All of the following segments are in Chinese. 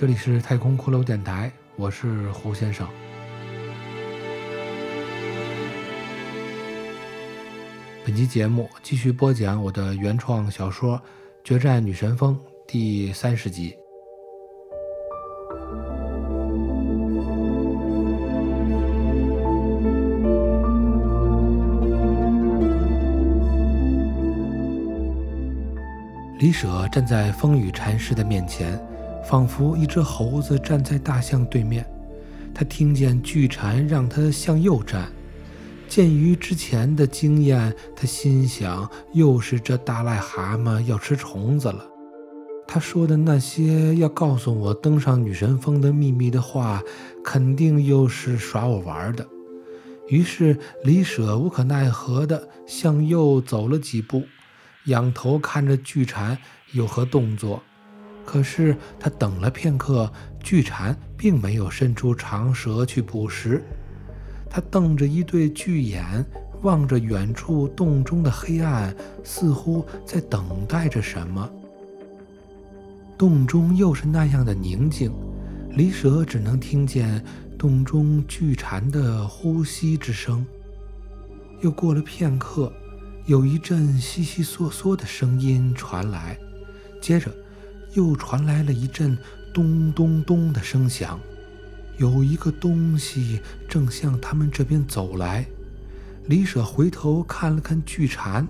这里是太空骷髅电台，我是胡先生。本期节目继续播讲我的原创小说《决战女神峰》第三十集。李舍站在风雨禅师的面前，仿佛一只猴子站在大象对面。他听见巨蝉让他向右站。鉴于之前的经验，他心想：又是这大癞蛤蟆要吃虫子了。他说的那些要告诉我登上女神峰的秘密的话，肯定又是耍我玩的。于是李舍无可奈何地向右走了几步，仰头看着巨蝉有何动作。可是他等了片刻，巨蝉并没有伸出长舌去捕食。他瞪着一对巨眼，望着远处洞中的黑暗，似乎在等待着什么。洞中又是那样的宁静，离舍只能听见洞中巨蝉的呼吸之声。又过了片刻，有一阵悉悉嗦嗦的声音传来，接着又传来了一阵咚咚咚的声响。有一个东西正向他们这边走来，李舍回头看了看巨蝉，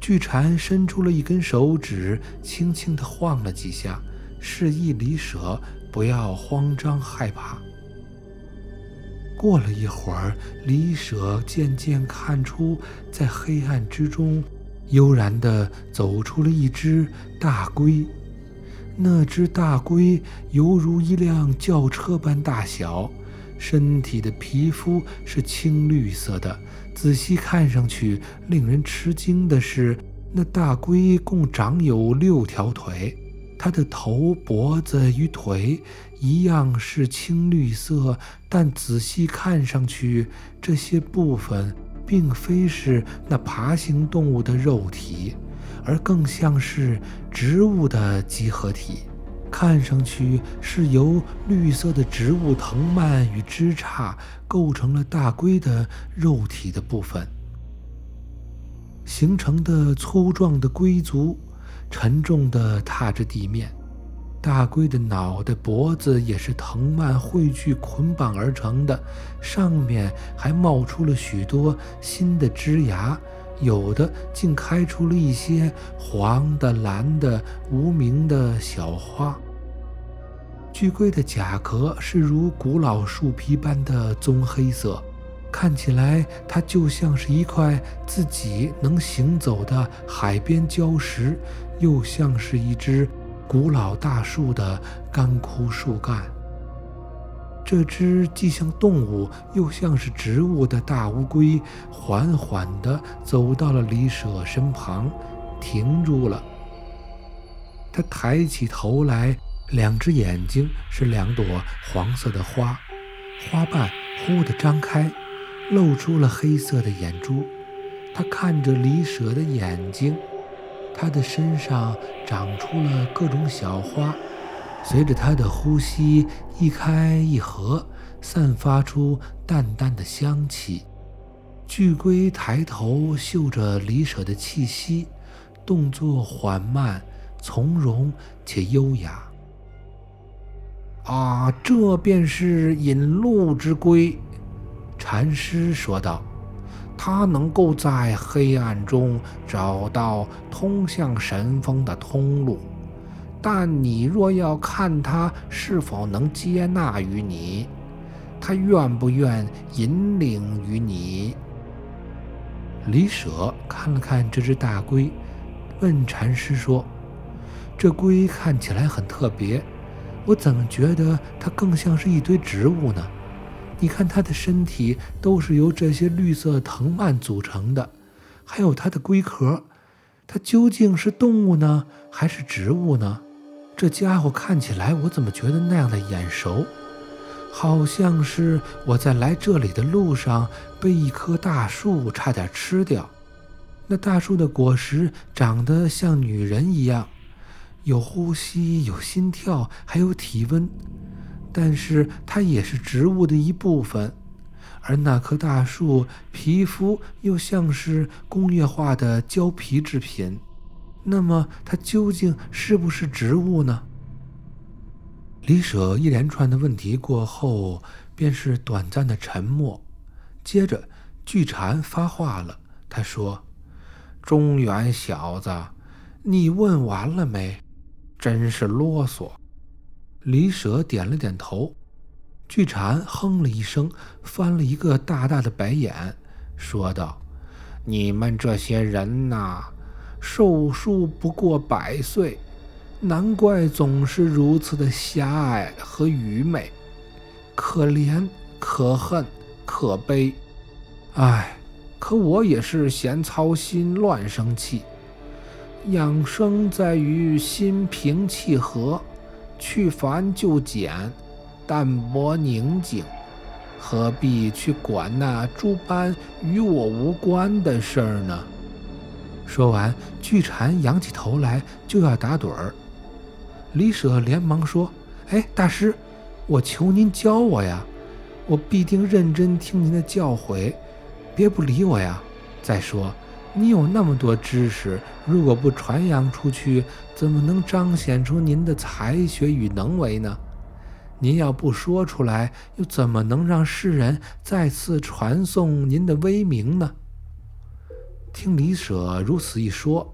巨蝉伸出了一根手指，轻轻地晃了几下，示意李舍不要慌张害怕。过了一会儿，李舍渐渐看出，在黑暗之中，悠然地走出了一只大龟。那只大龟犹如一辆轿车般大小，身体的皮肤是青绿色的。仔细看上去，令人吃惊的是，那大龟共长有六条腿，它的头、脖子与腿一样是青绿色，但仔细看上去，这些部分并非是那爬行动物的肉体。而更像是植物的集合体，看上去是由绿色的植物藤蔓与枝杈构成了大龟的肉体的部分，形成的粗壮的龟足，沉重地踏着地面。大龟的脑袋、脖子也是藤蔓汇聚捆绑而成的，上面还冒出了许多新的枝芽。有的竟开出了一些黄的、蓝的、无名的小花。巨龟的甲壳是如古老树皮般的棕黑色，看起来它就像是一块自己能行走的海边礁石，又像是一只古老大树的干枯树干。这只既像动物又像是植物的大乌龟，缓缓地走到了李舍身旁，停住了。它抬起头来，两只眼睛是两朵黄色的花，花瓣忽地张开，露出了黑色的眼珠。它看着李舍的眼睛，它的身上长出了各种小花。随着他的呼吸一开一合，散发出淡淡的香气。巨龟抬头嗅着李舍的气息，动作缓慢、从容且优雅。啊，这便是引路之龟，禅师说道。他能够在黑暗中找到通向神峰的通路。但你若要看他是否能接纳于你，他愿不愿引领于你？李舍看了看这只大龟，问禅师说：“这龟看起来很特别，我怎么觉得它更像是一堆植物呢？你看它的身体都是由这些绿色藤蔓组成的，还有它的龟壳，它究竟是动物呢，还是植物呢？”这家伙看起来，我怎么觉得那样的眼熟？好像是我在来这里的路上被一棵大树差点吃掉。那大树的果实长得像女人一样，有呼吸，有心跳，还有体温，但是它也是植物的一部分。而那棵大树皮肤又像是工业化的胶皮制品，那么它究竟是不是植物呢？李舍一连串的问题过后，便是短暂的沉默。接着，巨蝉发话了，他说：“中原小子，你问完了没？真是啰嗦。”李舍点了点头。巨蝉哼了一声，翻了一个大大的白眼，说道：“你们这些人呐，寿数不过百岁，难怪总是如此的狭隘和愚昧，可怜、可恨、可悲。唉，可我也是闲操心、乱生气。养生在于心平气和，去繁就简。”淡泊宁静，何必去管那诸般与我无关的事儿呢？说完，巨蝉仰起头来就要打盹儿。李舍连忙说：“哎，大师，我求您教我呀！我必定认真听您的教诲，别不理我呀！再说，你有那么多知识，如果不传扬出去，怎么能彰显出您的才学与能为呢？”您要不说出来，又怎么能让世人再次传颂您的威名呢？听李舍如此一说，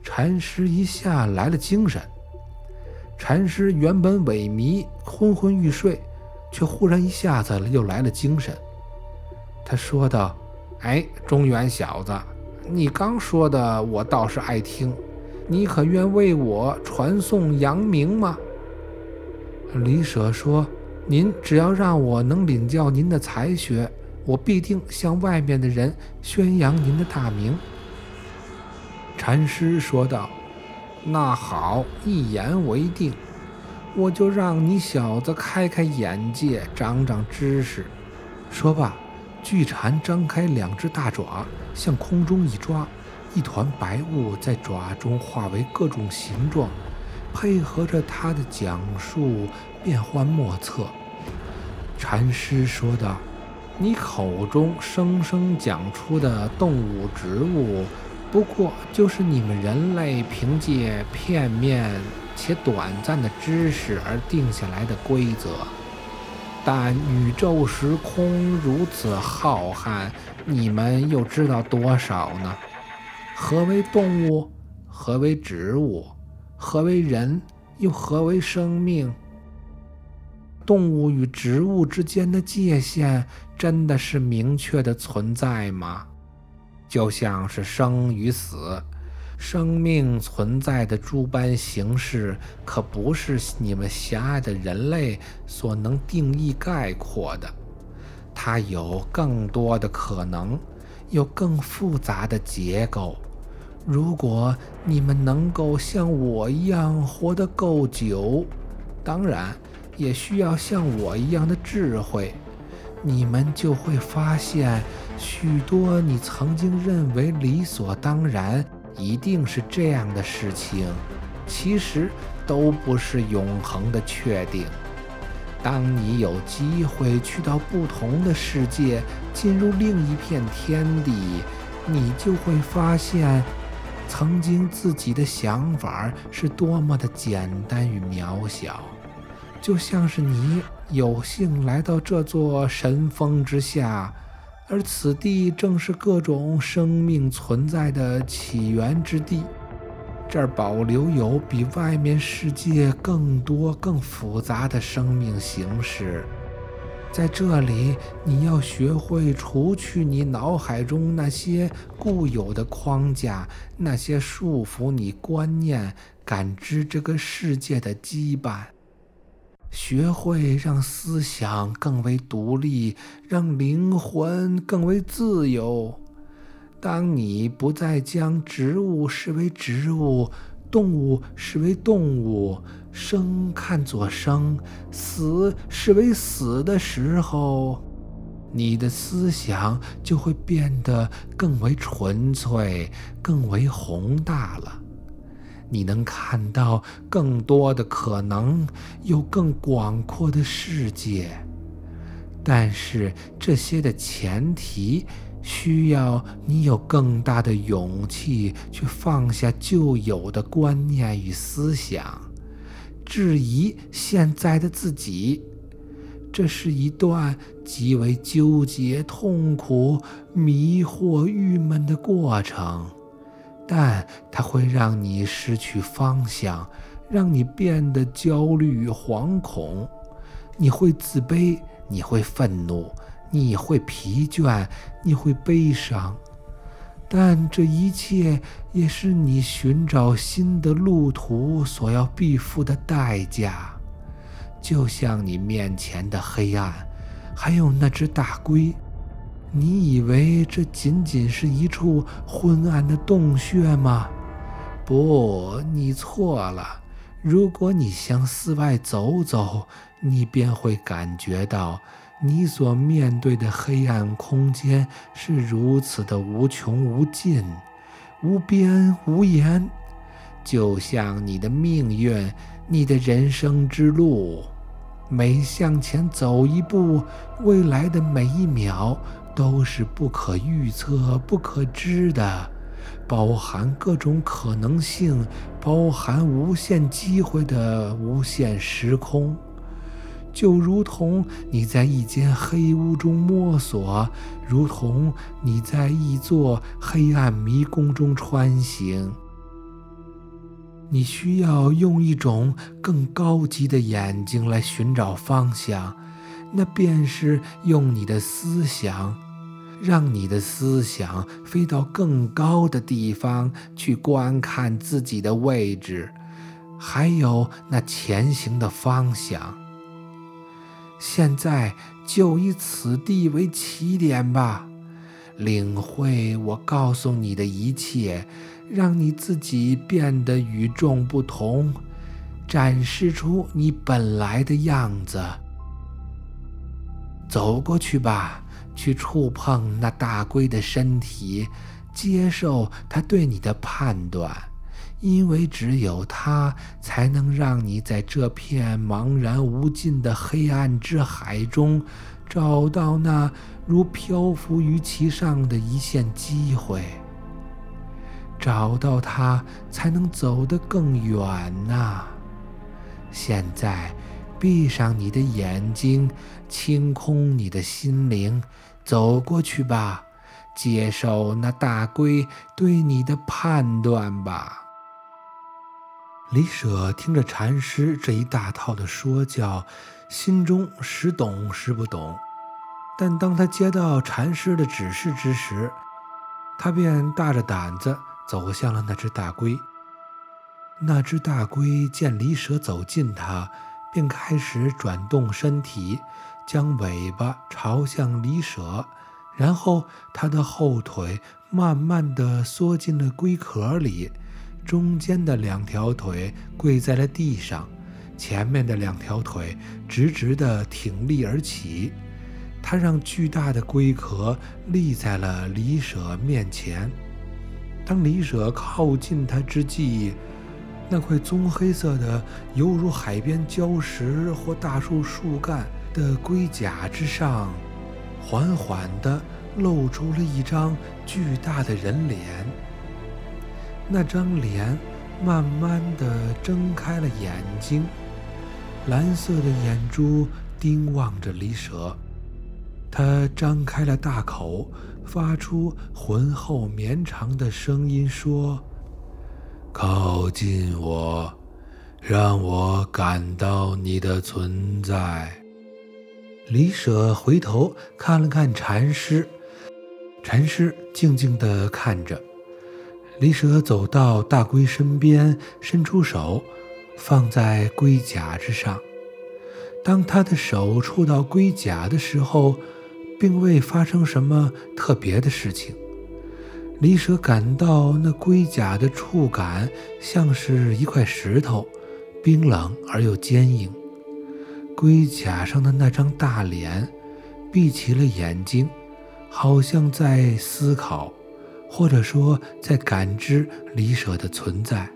禅师一下来了精神。禅师原本萎靡、昏昏欲睡，却忽然一下子又来了精神。他说道：“哎，中原小子，你刚说的我倒是爱听，你可愿为我传颂扬名吗？”李舍说：“您只要让我能领教您的才学，我必定向外面的人宣扬您的大名。”禅师说道：“那好，一言为定，我就让你小子开开眼界，长长知识。”说罢，巨蝉张开两只大爪，向空中一抓，一团白雾在爪中化为各种形状。配合着他的讲述，变幻莫测。禅师说道：“你口中生生讲出的动物、植物，不过就是你们人类凭借片面且短暂的知识而定下来的规则。但宇宙时空如此浩瀚，你们又知道多少呢？何为动物？何为植物？”何为人？又何为生命？动物与植物之间的界限真的是明确的存在吗？就像是生与死，生命存在的诸般形式，可不是你们狭隘的人类所能定义概括的。它有更多的可能，有更复杂的结构。如果你们能够像我一样活得够久，当然也需要像我一样的智慧，你们就会发现，许多你曾经认为理所当然、一定是这样的事情，其实都不是永恒的确定。当你有机会去到不同的世界，进入另一片天地，你就会发现。曾经自己的想法是多么的简单与渺小，就像是你有幸来到这座神峰之下，而此地正是各种生命存在的起源之地。这儿保留有比外面世界更多、更复杂的生命形式。在这里，你要学会除去你脑海中那些固有的框架，那些束缚你观念、感知这个世界的羁绊，学会让思想更为独立，让灵魂更为自由。当你不再将植物视为植物，动物视为动物。生看作生，死视为死的时候，你的思想就会变得更为纯粹、更为宏大了。你能看到更多的可能，有更广阔的世界。但是这些的前提，需要你有更大的勇气去放下旧有的观念与思想，质疑现在的自己。这是一段极为纠结、痛苦、迷惑、郁闷的过程，但它会让你失去方向，让你变得焦虑与惶恐。你会自卑，你会愤怒，你会疲倦，你会悲伤，但这一切也是你寻找新的路途所要必付的代价。就像你面前的黑暗，还有那只大龟，你以为这仅仅是一处昏暗的洞穴吗？不，你错了。如果你向寺外走走，你便会感觉到，你所面对的黑暗空间是如此的无穷无尽、无边无沿，就像你的命运，你的人生之路。每向前走一步，未来的每一秒都是不可预测、不可知的，包含各种可能性、包含无限机会的无限时空。就如同你在一间黑屋中摸索，如同你在一座黑暗迷宫中穿行。你需要用一种更高级的眼睛来寻找方向，那便是用你的思想，让你的思想飞到更高的地方去观看自己的位置，还有那前行的方向。现在就以此地为起点吧，领会我告诉你的一切。让你自己变得与众不同，展示出你本来的样子。走过去吧，去触碰那大龟的身体，接受它对你的判断，因为只有它才能让你在这片茫然无尽的黑暗之海中，找到那如漂浮于其上的一线机会。找到它，才能走得更远呐！现在，闭上你的眼睛，清空你的心灵，走过去吧，接受那大龟对你的判断吧。李舍听着禅师这一大套的说教，心中时懂时不懂。但当他接到禅师的指示之时，他便大着胆子。走向了那只大龟。那只大龟见李舍走近它，便开始转动身体，将尾巴朝向李舍，然后它的后腿慢慢地缩进了龟壳里，中间的两条腿跪在了地上，前面的两条腿直直地挺立而起。它让巨大的龟壳立在了李舍面前。当李舍靠近他之际，那块棕黑色的、犹如海边礁石或大树树干的龟甲之上，缓缓地露出了一张巨大的人脸。那张脸慢慢地睁开了眼睛，蓝色的眼珠盯望着李舍。他张开了大口。发出浑厚绵长的声音说：“靠近我，让我感到你的存在。”李舍回头看了看禅师，禅师静静地看着。李舍走到大龟身边，伸出手，放在龟甲之上。当他的手触到龟甲的时候，并未发生什么特别的事情。李舍感到那龟甲的触感像是一块石头，冰冷而又坚硬。龟甲上的那张大脸闭起了眼睛，好像在思考，或者说在感知李舍的存在。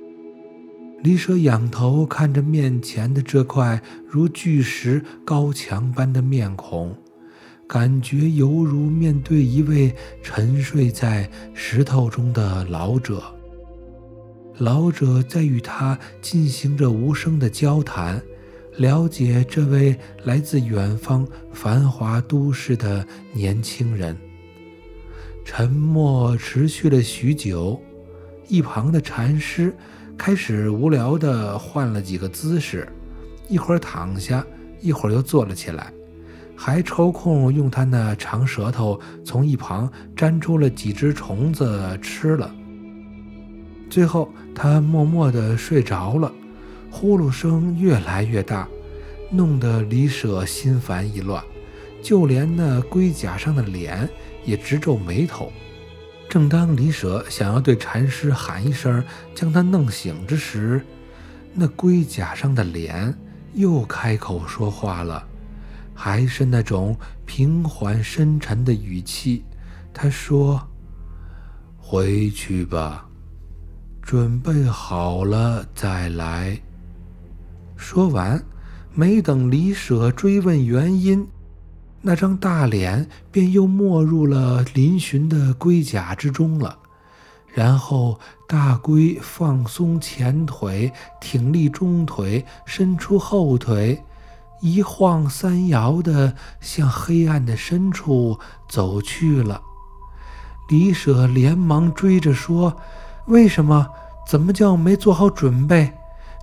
李舍仰头看着面前的这块如巨石高墙般的面孔，感觉犹如面对一位沉睡在石头中的老者。老者在与他进行着无声的交谈，了解这位来自远方繁华都市的年轻人。沉默持续了许久，一旁的禅师。开始无聊地换了几个姿势，一会儿躺下，一会儿又坐了起来，还抽空用他那长舌头从一旁粘出了几只虫子吃了。最后，他默默地睡着了，呼噜声越来越大，弄得李舍心烦意乱，就连那龟甲上的脸也直皱眉头。正当李舍想要对禅师喊一声将他弄醒之时，那龟甲上的脸又开口说话了，还是那种平缓深沉的语气。他说：“回去吧，准备好了再来。”说完，没等李舍追问原因。那张大脸便又没入了嶙峋的龟甲之中了，然后大龟放松前腿，挺立中腿，伸出后腿，一晃三摇地向黑暗的深处走去了。李舍连忙追着说：“为什么？怎么叫没做好准备？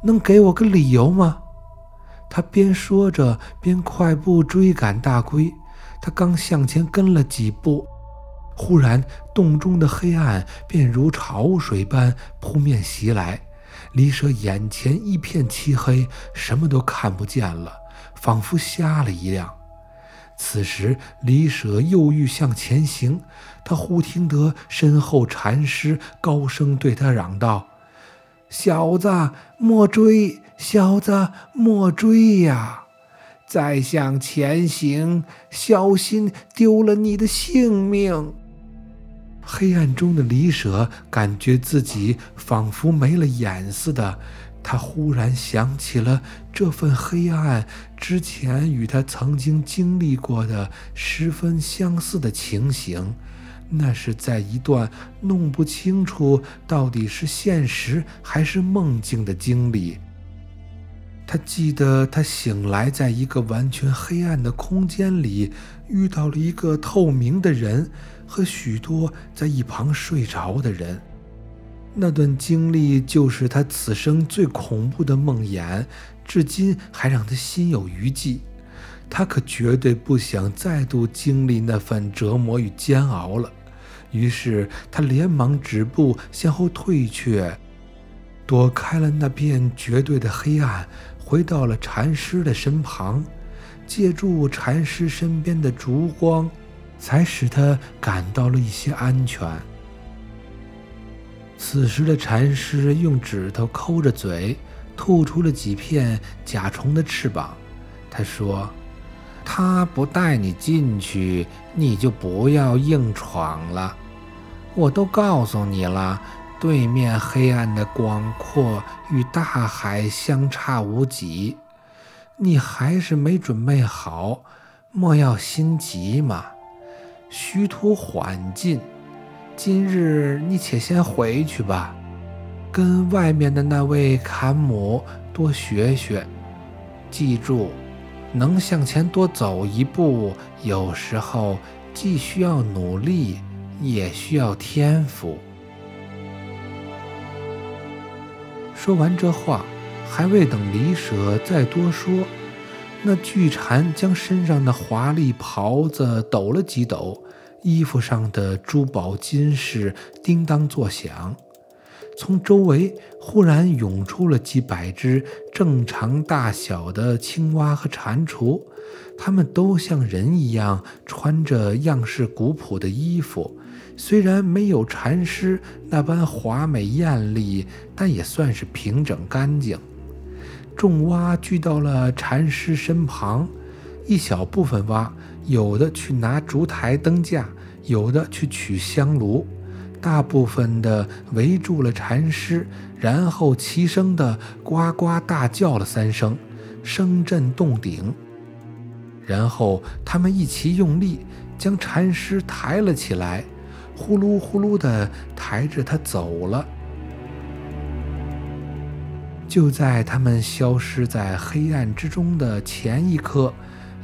能给我个理由吗？”他边说着，边快步追赶大龟。他刚向前跟了几步，忽然洞中的黑暗便如潮水般扑面袭来。李舍眼前一片漆黑，什么都看不见了，仿佛瞎了一样。此时，李舍又欲向前行，他忽听得身后禅师高声对他嚷道。小子，莫追！小子，莫追呀！再向前行，小心丢了你的性命。黑暗中的李舍感觉自己仿佛没了眼似的，他忽然想起了这份黑暗之前与他曾经经历过的十分相似的情形。那是在一段弄不清楚到底是现实还是梦境的经历。他记得他醒来，在一个完全黑暗的空间里，遇到了一个透明的人和许多在一旁睡着的人。那段经历就是他此生最恐怖的梦魇，至今还让他心有余悸。他可绝对不想再度经历那份折磨与煎熬了。于是他连忙止步，向后退却，躲开了那片绝对的黑暗，回到了禅师的身旁，借助禅师身边的烛光，才使他感到了一些安全。此时的禅师用指头抠着嘴，吐出了几片甲虫的翅膀。他说。他不带你进去，你就不要硬闯了。我都告诉你了，对面黑暗的广阔与大海相差无几，你还是没准备好。莫要心急嘛，虚图缓进。今日你且先回去吧，跟外面的那位坎姆多学学，记住。能向前多走一步，有时候既需要努力，也需要天赋。说完这话，还未等李舍再多说，那巨蝉将身上的华丽袍子抖了几抖，衣服上的珠宝金饰叮当作响。从周围忽然涌出了几百只正常大小的青蛙和蟾蜍，它们都像人一样穿着样式古朴的衣服，虽然没有禅师那般华美艳丽，但也算是平整干净。众蛙聚到了禅师身旁，一小部分蛙有的去拿烛台灯架，有的去取香炉。大部分的围住了禅师，然后齐声的呱呱大叫了三声，声震洞顶。然后他们一齐用力将禅师抬了起来，呼噜呼噜的抬着他走了。就在他们消失在黑暗之中的前一刻，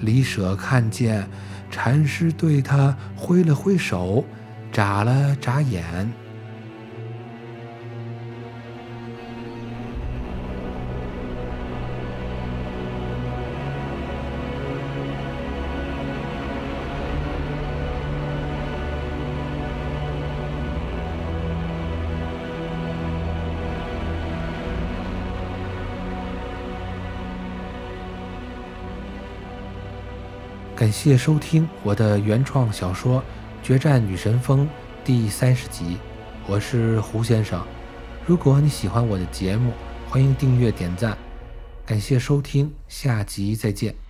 李舍看见禅师对他挥了挥手，眨了眨眼。感谢收听我的原创小说《决战女神峰》第三十集，我是胡先生。如果你喜欢我的节目，欢迎订阅点赞。感谢收听，下集再见。